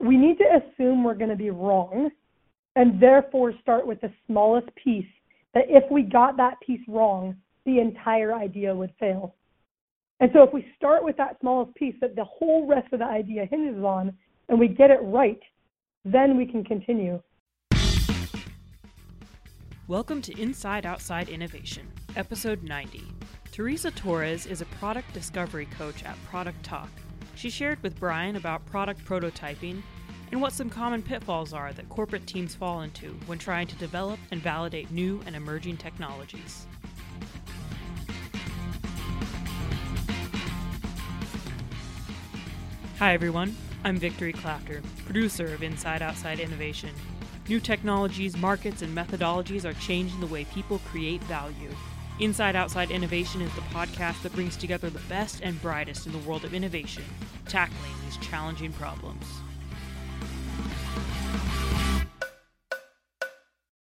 we need to assume we're going to be wrong and therefore start with the smallest piece that if we got that piece wrong, the entire idea would fail. And so if we start with that smallest piece that the whole rest of the idea hinges on and we get it right, then we can continue. Welcome to Inside Outside Innovation, episode 90. Teresa Torres is a product discovery coach at Product Talk. She shared with Brian about product prototyping and what some common pitfalls are that corporate teams fall into when trying to develop and validate new and emerging technologies. Hi, everyone. I'm Victory Clafter, producer of Inside Outside Innovation. New technologies, markets, and methodologies are changing the way people create value. Inside Outside Innovation is the podcast that brings together the best and brightest in the world of innovation, tackling these challenging problems.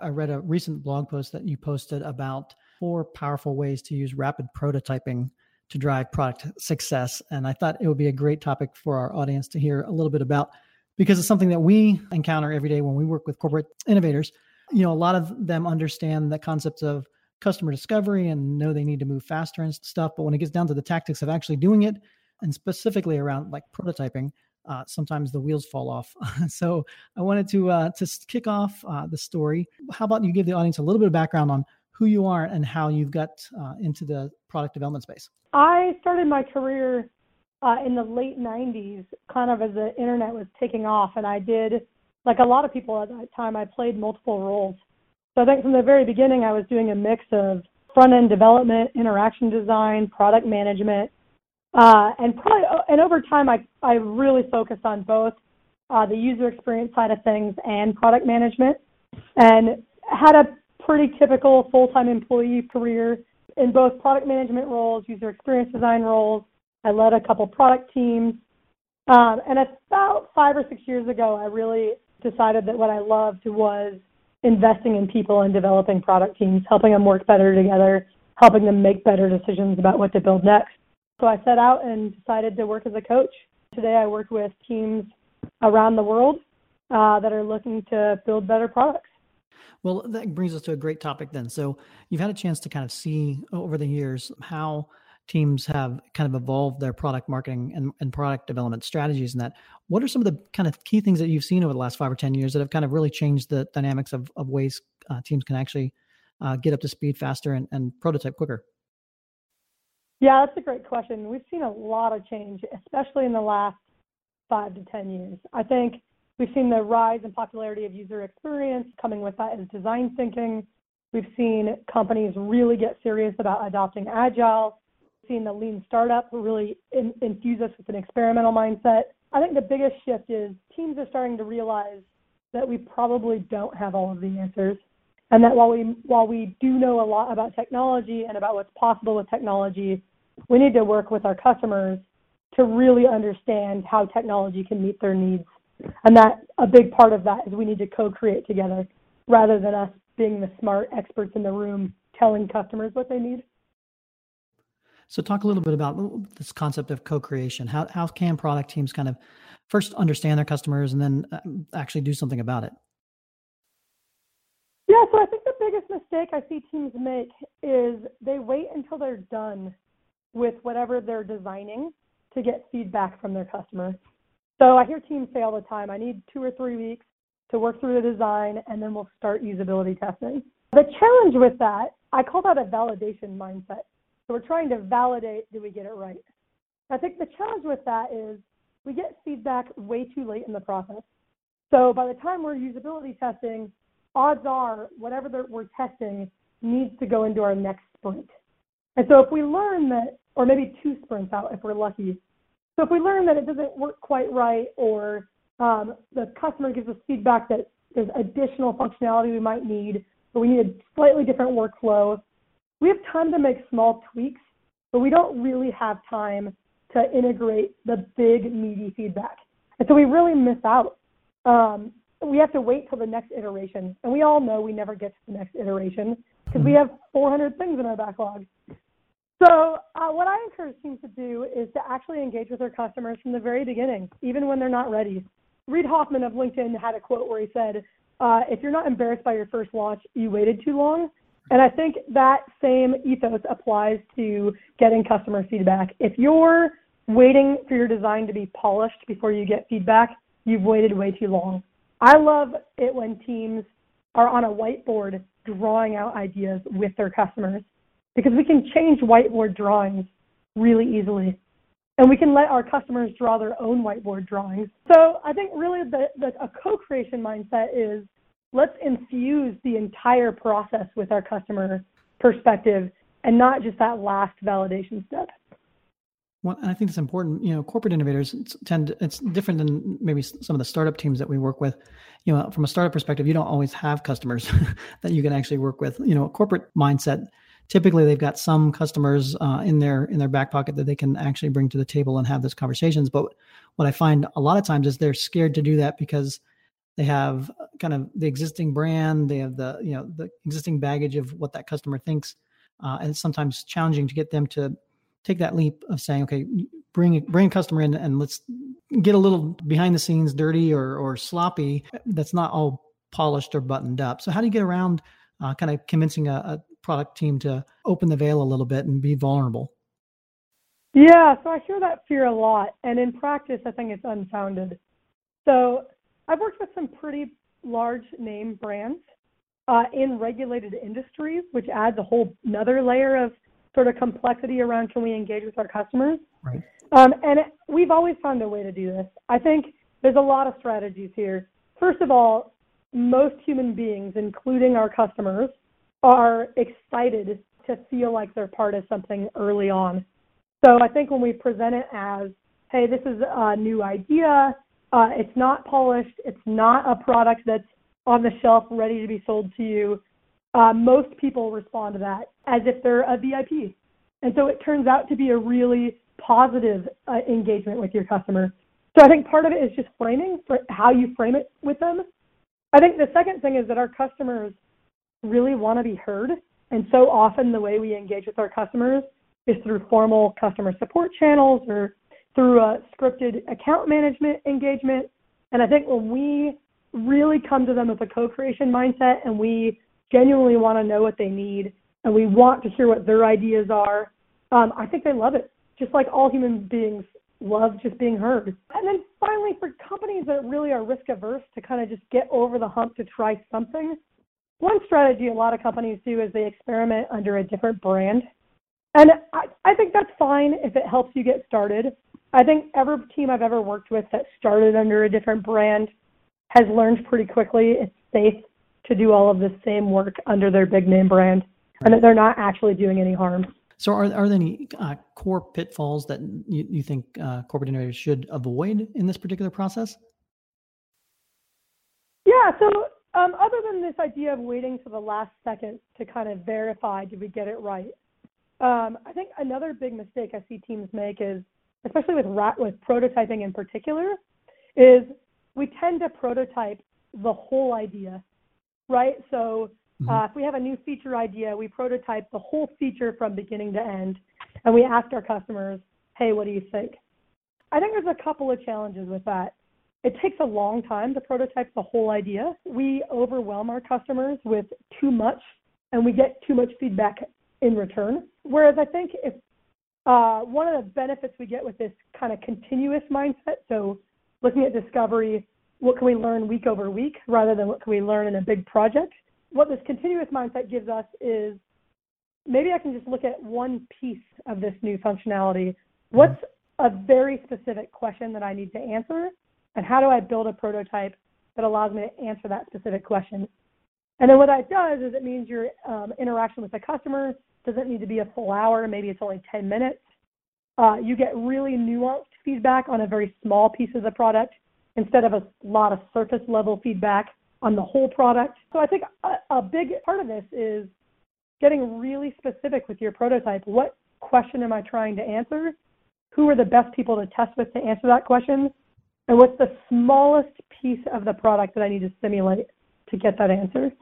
I read a recent blog post that you posted about four powerful ways to use rapid prototyping to drive product success. And I thought it would be a great topic for our audience to hear a little bit about because it's something that we encounter every day when we work with corporate innovators. You know, a lot of them understand the concepts of customer discovery and know they need to move faster and stuff. But when it gets down to the tactics of actually doing it, and specifically around like prototyping, uh, sometimes the wheels fall off. so I wanted to uh, to kick off uh, the story. How about you give the audience a little bit of background on who you are and how you've got uh, into the product development space? I started my career uh, in the late 90s, kind of as the internet was taking off, and I did, like a lot of people at that time, I played multiple roles. So I think from the very beginning, I was doing a mix of front end development, interaction design, product management, uh, and probably, uh, and over time, I, I really focused on both uh, the user experience side of things and product management, and had a pretty typical full-time employee career in both product management roles, user experience design roles. I led a couple product teams, um, and about five or six years ago, I really decided that what I loved was investing in people and developing product teams, helping them work better together, helping them make better decisions about what to build next. So I set out and decided to work as a coach. Today I work with teams around the world uh, that are looking to build better products. Well, that brings us to a great topic then. So you've had a chance to kind of see over the years how teams have kind of evolved their product marketing and, and product development strategies and that what are some of the kind of key things that you've seen over the last five or ten years that have kind of really changed the dynamics of, of ways uh, teams can actually uh, get up to speed faster and, and prototype quicker yeah, that's a great question. We've seen a lot of change, especially in the last five to 10 years. I think we've seen the rise in popularity of user experience. Coming with that is design thinking. We've seen companies really get serious about adopting agile. Seen the lean startup really in, infuse us with an experimental mindset. I think the biggest shift is teams are starting to realize that we probably don't have all of the answers and that while we while we do know a lot about technology and about what's possible with technology, we need to work with our customers to really understand how technology can meet their needs. And that a big part of that is we need to co-create together rather than us being the smart experts in the room telling customers what they need. So talk a little bit about this concept of co-creation. How how can product teams kind of first understand their customers and then uh, actually do something about it? Yeah, so I think the biggest mistake I see teams make is they wait until they're done with whatever they're designing to get feedback from their customers. So I hear teams say all the time, I need two or three weeks to work through the design and then we'll start usability testing. The challenge with that, I call that a validation mindset. So we're trying to validate do we get it right? I think the challenge with that is we get feedback way too late in the process. So by the time we're usability testing, odds are whatever we're testing needs to go into our next sprint. And so if we learn that, or maybe two sprints out if we're lucky. So if we learn that it doesn't work quite right, or um, the customer gives us feedback that there's additional functionality we might need, or we need a slightly different workflow, we have time to make small tweaks, but we don't really have time to integrate the big meaty feedback. And so we really miss out. Um, we have to wait till the next iteration. And we all know we never get to the next iteration because we mm-hmm. have 400 things in our backlog. So, uh, what I encourage teams to do is to actually engage with their customers from the very beginning, even when they're not ready. Reid Hoffman of LinkedIn had a quote where he said, uh, if you're not embarrassed by your first launch, you waited too long. And I think that same ethos applies to getting customer feedback. If you're waiting for your design to be polished before you get feedback, you've waited way too long. I love it when teams are on a whiteboard drawing out ideas with their customers because we can change whiteboard drawings really easily. And we can let our customers draw their own whiteboard drawings. So I think really the, the a co-creation mindset is let's infuse the entire process with our customer perspective and not just that last validation step. Well, and I think it's important. You know, corporate innovators tend to, it's different than maybe some of the startup teams that we work with. You know, from a startup perspective, you don't always have customers that you can actually work with. You know, a corporate mindset typically they've got some customers uh, in their in their back pocket that they can actually bring to the table and have those conversations. But what I find a lot of times is they're scared to do that because they have kind of the existing brand, they have the you know the existing baggage of what that customer thinks, uh, and it's sometimes challenging to get them to take that leap of saying, okay, bring bring a customer in and let's get a little behind the scenes dirty or or sloppy. That's not all polished or buttoned up. So how do you get around uh, kind of convincing a, a product team to open the veil a little bit and be vulnerable? Yeah, so I hear that fear a lot, and in practice, I think it's unfounded. So I've worked with some pretty large name brands uh, in regulated industries, which adds a whole another layer of sort of complexity around can we engage with our customers. Right. Um, and it, we've always found a way to do this. I think there's a lot of strategies here. First of all, most human beings, including our customers, are excited to feel like they're part of something early on. So I think when we present it as, hey, this is a new idea, uh, it's not polished. It's not a product that's on the shelf ready to be sold to you. Uh, most people respond to that as if they're a VIP. And so it turns out to be a really positive uh, engagement with your customer. So I think part of it is just framing for how you frame it with them. I think the second thing is that our customers really want to be heard. And so often the way we engage with our customers is through formal customer support channels or through a scripted account management engagement. And I think when we really come to them with a co-creation mindset and we genuinely want to know what they need and we want to hear what their ideas are, um, I think they love it. Just like all human beings love just being heard. And then finally, for companies that really are risk averse to kind of just get over the hump to try something, one strategy a lot of companies do is they experiment under a different brand. And I, I think that's fine if it helps you get started. I think every team I've ever worked with that started under a different brand has learned pretty quickly it's safe to do all of the same work under their big name brand and that they're not actually doing any harm. So, are, are there any uh, core pitfalls that you, you think uh, corporate innovators should avoid in this particular process? Yeah, so um, other than this idea of waiting to the last second to kind of verify did we get it right, um, I think another big mistake I see teams make is especially with rat, with prototyping in particular, is we tend to prototype the whole idea, right? So mm-hmm. uh, if we have a new feature idea, we prototype the whole feature from beginning to end, and we ask our customers, "Hey, what do you think?" I think there's a couple of challenges with that. It takes a long time to prototype the whole idea. We overwhelm our customers with too much, and we get too much feedback in return. Whereas I think if uh, one of the benefits we get with this kind of continuous mindset, so looking at discovery, what can we learn week over week rather than what can we learn in a big project? What this continuous mindset gives us is maybe I can just look at one piece of this new functionality. What's a very specific question that I need to answer? And how do I build a prototype that allows me to answer that specific question? And then what that does is it means your um, interaction with the customer doesn't need to be a full hour. Maybe it's only 10 minutes. Uh, you get really nuanced feedback on a very small piece of the product instead of a lot of surface level feedback on the whole product. So I think a, a big part of this is getting really specific with your prototype. What question am I trying to answer? Who are the best people to test with to answer that question? And what's the smallest piece of the product that I need to simulate to get that answer?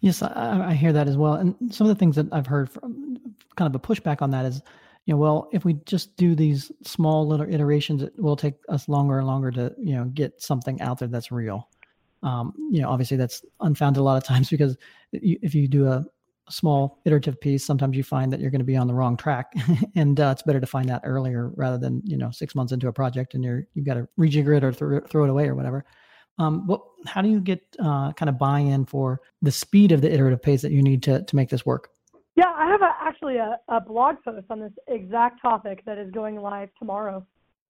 Yes, I, I, hear that as well. And some of the things that I've heard from kind of a pushback on that is, you know, well, if we just do these small little iterations, it will take us longer and longer to, you know, get something out there that's real. Um, you know, obviously that's unfounded a lot of times because if you do a small iterative piece, sometimes you find that you're going to be on the wrong track, and uh, it's better to find that earlier rather than you know six months into a project and you're you've got to rejigger it or th- throw it away or whatever. Um, what, how do you get uh, kind of buy-in for the speed of the iterative pace that you need to to make this work? Yeah, I have a, actually a, a blog post on this exact topic that is going live tomorrow.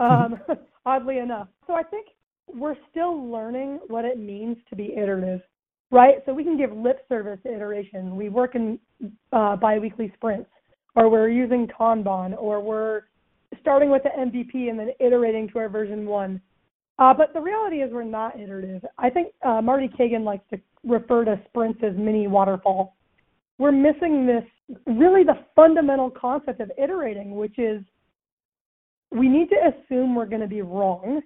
Mm-hmm. Um, oddly enough, so I think we're still learning what it means to be iterative right? So we can give lip service to iteration. We work in uh, biweekly sprints, or we're using Kanban, or we're starting with the MVP and then iterating to our version one. Uh, but the reality is we're not iterative. I think uh, Marty Cagan likes to refer to sprints as mini waterfall. We're missing this really the fundamental concept of iterating, which is we need to assume we're going to be wrong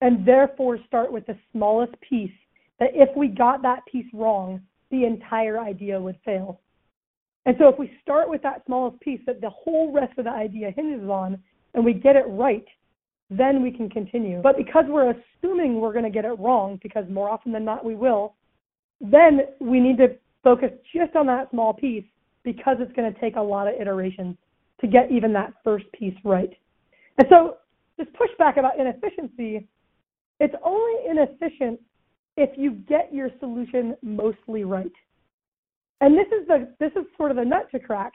and therefore start with the smallest piece that if we got that piece wrong, the entire idea would fail. And so if we start with that smallest piece that the whole rest of the idea hinges on and we get it right, then we can continue. But because we're assuming we're going to get it wrong, because more often than not we will, then we need to focus just on that small piece because it's going to take a lot of iterations to get even that first piece right. And so this pushback about inefficiency, it's only inefficient if you get your solution mostly right. And this is the this is sort of the nut to crack.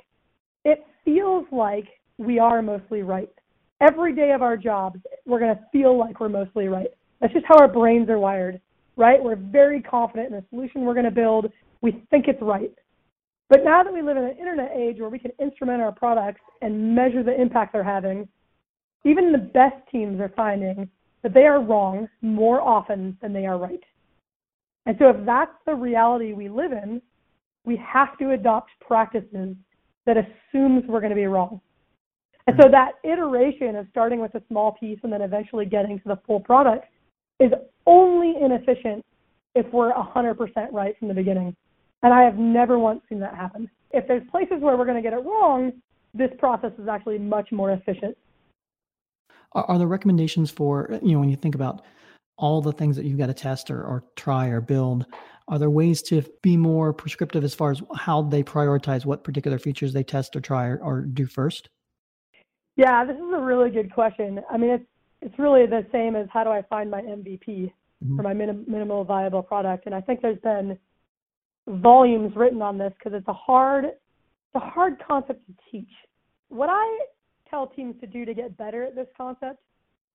It feels like we are mostly right. Every day of our jobs, we're going to feel like we're mostly right. That's just how our brains are wired, right? We're very confident in the solution we're going to build. We think it's right. But now that we live in an internet age where we can instrument our products and measure the impact they're having, even the best teams are finding that they are wrong more often than they are right. And so if that's the reality we live in, we have to adopt practices that assumes we're going to be wrong. And so that iteration of starting with a small piece and then eventually getting to the full product is only inefficient if we're 100% right from the beginning. And I have never once seen that happen. If there's places where we're going to get it wrong, this process is actually much more efficient. Are, are there recommendations for, you know, when you think about all the things that you've got to test or, or try or build are there ways to be more prescriptive as far as how they prioritize what particular features they test or try or, or do first yeah this is a really good question i mean it's it's really the same as how do i find my mvp mm-hmm. for my minim, minimal viable product and i think there's been volumes written on this because it's a hard it's a hard concept to teach what i tell teams to do to get better at this concept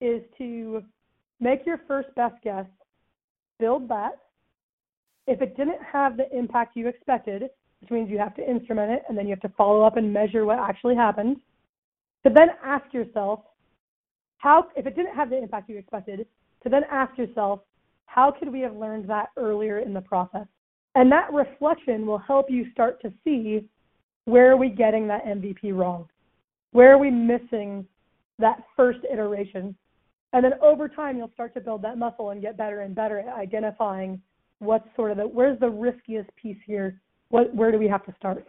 is to Make your first best guess, build that. If it didn't have the impact you expected, which means you have to instrument it and then you have to follow up and measure what actually happened, to then ask yourself, how, if it didn't have the impact you expected, to then ask yourself, how could we have learned that earlier in the process? And that reflection will help you start to see where are we getting that MVP wrong? Where are we missing that first iteration? And then over time, you'll start to build that muscle and get better and better at identifying what's sort of the where's the riskiest piece here? What where do we have to start?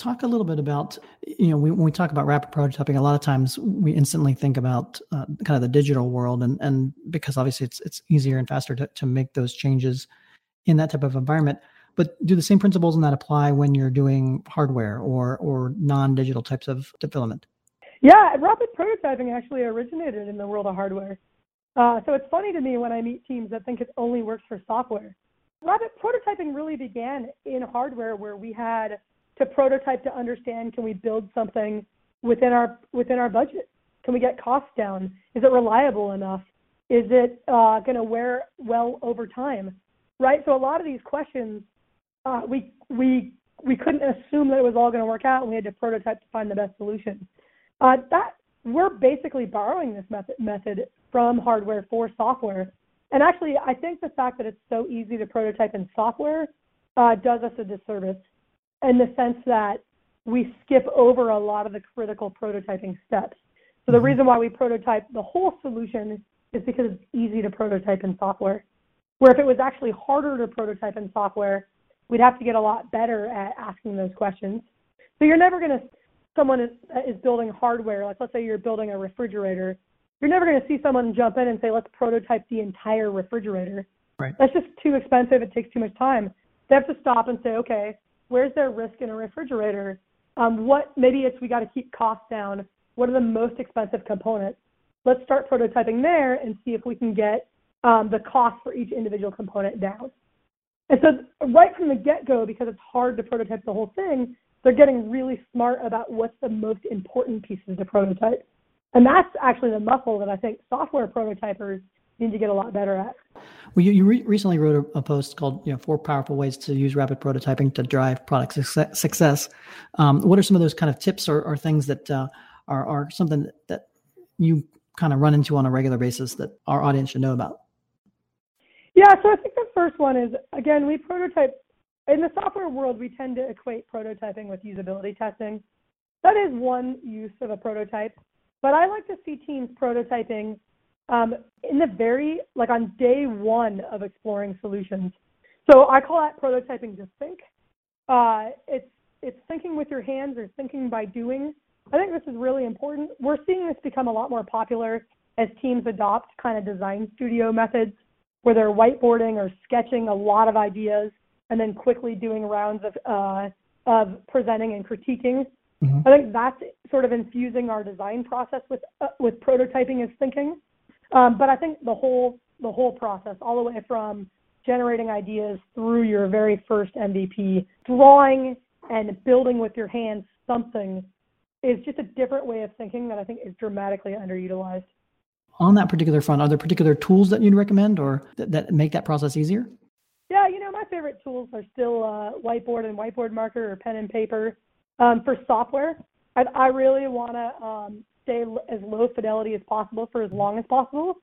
Talk a little bit about you know we, when we talk about rapid prototyping, a lot of times we instantly think about uh, kind of the digital world, and and because obviously it's it's easier and faster to to make those changes in that type of environment. But do the same principles in that apply when you're doing hardware or or non-digital types of development? Yeah, rapid prototyping actually originated in the world of hardware. Uh, so it's funny to me when I meet teams that think it only works for software. Rapid prototyping really began in hardware where we had to prototype to understand can we build something within our within our budget? Can we get costs down? Is it reliable enough? Is it uh, going to wear well over time? Right. So a lot of these questions, uh, we we we couldn't assume that it was all going to work out, and we had to prototype to find the best solution. Uh, that we're basically borrowing this method method from hardware for software. And actually, I think the fact that it's so easy to prototype in software uh, does us a disservice in the sense that we skip over a lot of the critical prototyping steps. So the mm-hmm. reason why we prototype the whole solution is because it's easy to prototype in software. Where if it was actually harder to prototype in software, we'd have to get a lot better at asking those questions So you're never going to, someone is, is building hardware, like let's say you're building a refrigerator, you're never going to see someone jump in and say, let's prototype the entire refrigerator. Right. That's just too expensive. It takes too much time. They have to stop and say, okay, where's their risk in a refrigerator? Um, what maybe it's we got to keep costs down. What are the most expensive components? Let's start prototyping there and see if we can get um, the cost for each individual component down. And so right from the get-go, because it's hard to prototype the whole thing, they're getting really smart about what's the most important pieces to prototype. And that's actually the muscle that I think software prototypers need to get a lot better at. Well, you, you re- recently wrote a, a, post called you know, Four Powerful Ways to Use Rapid Prototyping to Drive Product Success. success. Um, what are some of those kind of tips or, or things that uh, are, are something that, that you kind of run into on a regular basis that our audience should know about? Yeah, so I think the first one is again, we prototype in the software world, we tend to equate prototyping with usability testing. That is one use of a prototype, but I like to see teams prototyping um, in the very like on day one of exploring solutions. So I call that prototyping Just think. Uh, it's it's thinking with your hands or thinking by doing. I think this is really important. We're seeing this become a lot more popular as teams adopt kind of design studio methods where they're whiteboarding or sketching a lot of ideas and then quickly doing rounds of uh, of presenting and critiquing. Mm-hmm. I think that's sort of infusing our design process with uh, with prototyping as thinking. Um, but I think the whole the whole process, all the way from generating ideas through your very first MVP, drawing and building with your hands something, is just a different way of thinking that I think is dramatically underutilized on that particular front, are there particular tools that you'd recommend or that, that make that process easier? Yeah, you know, my favorite tools are still uh, whiteboard and whiteboard marker or pen and paper. Um, for software, I, I really want to um, stay as low fidelity as possible for as long as possible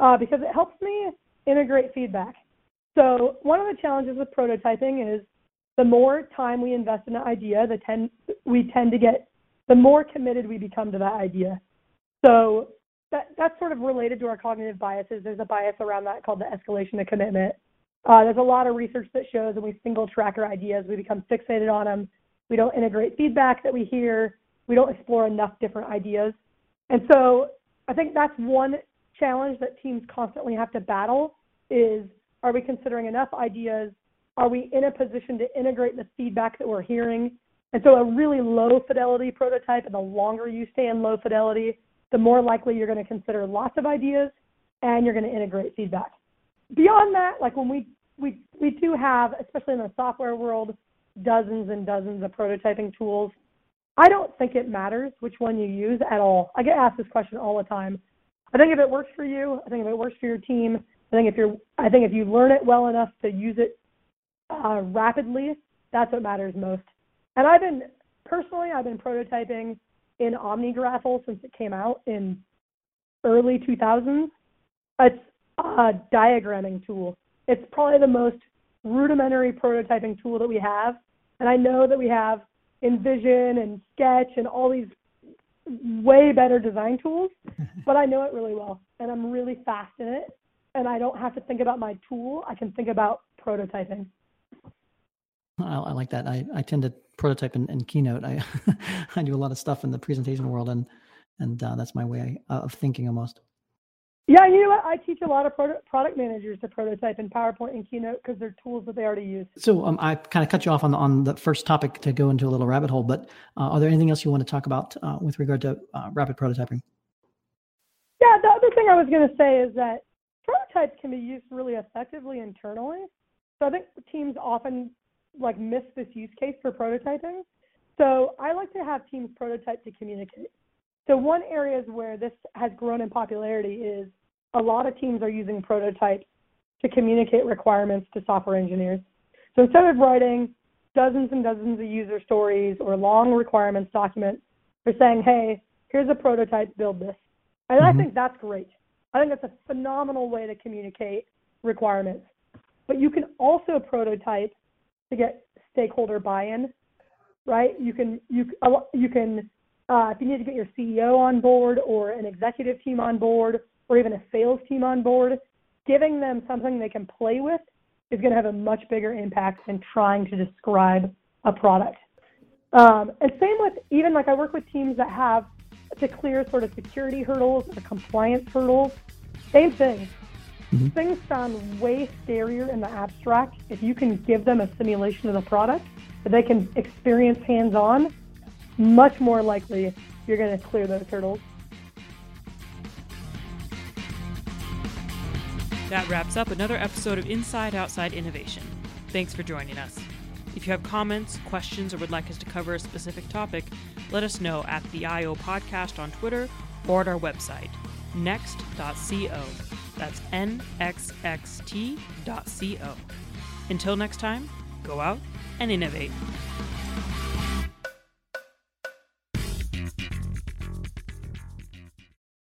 uh, because it helps me integrate feedback. So one of the challenges with prototyping is the more time we invest in an idea, the ten, we tend to get, the more committed we become to that idea. So that that's sort of related to our cognitive biases. There's a bias around that called the escalation of commitment. Uh, there's a lot of research that shows when we single track our ideas, we become fixated on them. We don't integrate feedback that we hear. We don't explore enough different ideas. And so I think that's one challenge that teams constantly have to battle is are we considering enough ideas? Are we in a position to integrate the feedback that we're hearing? And so a really low fidelity prototype and the longer you stay in low fidelity, the more likely you're going to consider lots of ideas and you're going to integrate feedback. Beyond that, like when we we we do have, especially in the software world, dozens and dozens of prototyping tools. I don't think it matters which one you use at all. I get asked this question all the time. I think if it works for you, I think if it works for your team, I think if you're, I think if you learn it well enough to use it uh, rapidly, that's what matters most. And I've been personally, I've been prototyping in OmniGraffle since it came out in early 2000s. It's a diagramming tool. It's probably the most rudimentary prototyping tool that we have. And I know that we have InVision and Sketch and all these way better design tools, but I know it really well. And I'm really fast in it. And I don't have to think about my tool. I can think about prototyping. I, I like that. I, I tend to prototype in, in Keynote. I I do a lot of stuff in the presentation world, and and uh, that's my way of thinking almost. Yeah, you know what? I teach a lot of product product managers to prototype in PowerPoint and Keynote because they're tools that they already use. So um, I kind of cut you off on the, on the first topic to go into a little rabbit hole, but uh, are there anything else you want to talk about uh, with regard to uh, rapid prototyping? Yeah, the other thing I was going to say is that prototypes can be used really effectively internally. So I think teams often like miss this use case for prototyping. So I like to have teams prototype to communicate. So one areas where this has grown in popularity is a lot of teams are using prototypes to communicate requirements to software engineers. So instead of writing dozens and dozens of user stories or long requirements documents, they're saying, hey, here's a prototype, build this. And mm-hmm. I think that's great. I think that's a phenomenal way to communicate requirements. But you can also prototype to get stakeholder buy-in, right? You can you you can uh, if you need to get your CEO on board or an executive team on board or even a sales team on board, giving them something they can play with is going to have a much bigger impact than trying to describe a product. Um, and same with even like I work with teams that have to clear sort of security hurdles or compliance hurdles. Same thing. Mm-hmm. Things sound way scarier in the abstract. If you can give them a simulation of the product that they can experience hands on, much more likely you're going to clear those hurdles. That wraps up another episode of Inside Outside Innovation. Thanks for joining us. If you have comments, questions, or would like us to cover a specific topic, let us know at the IO Podcast on Twitter or at our website, nxt.co. That's nxxt.co. Until next time, go out and innovate.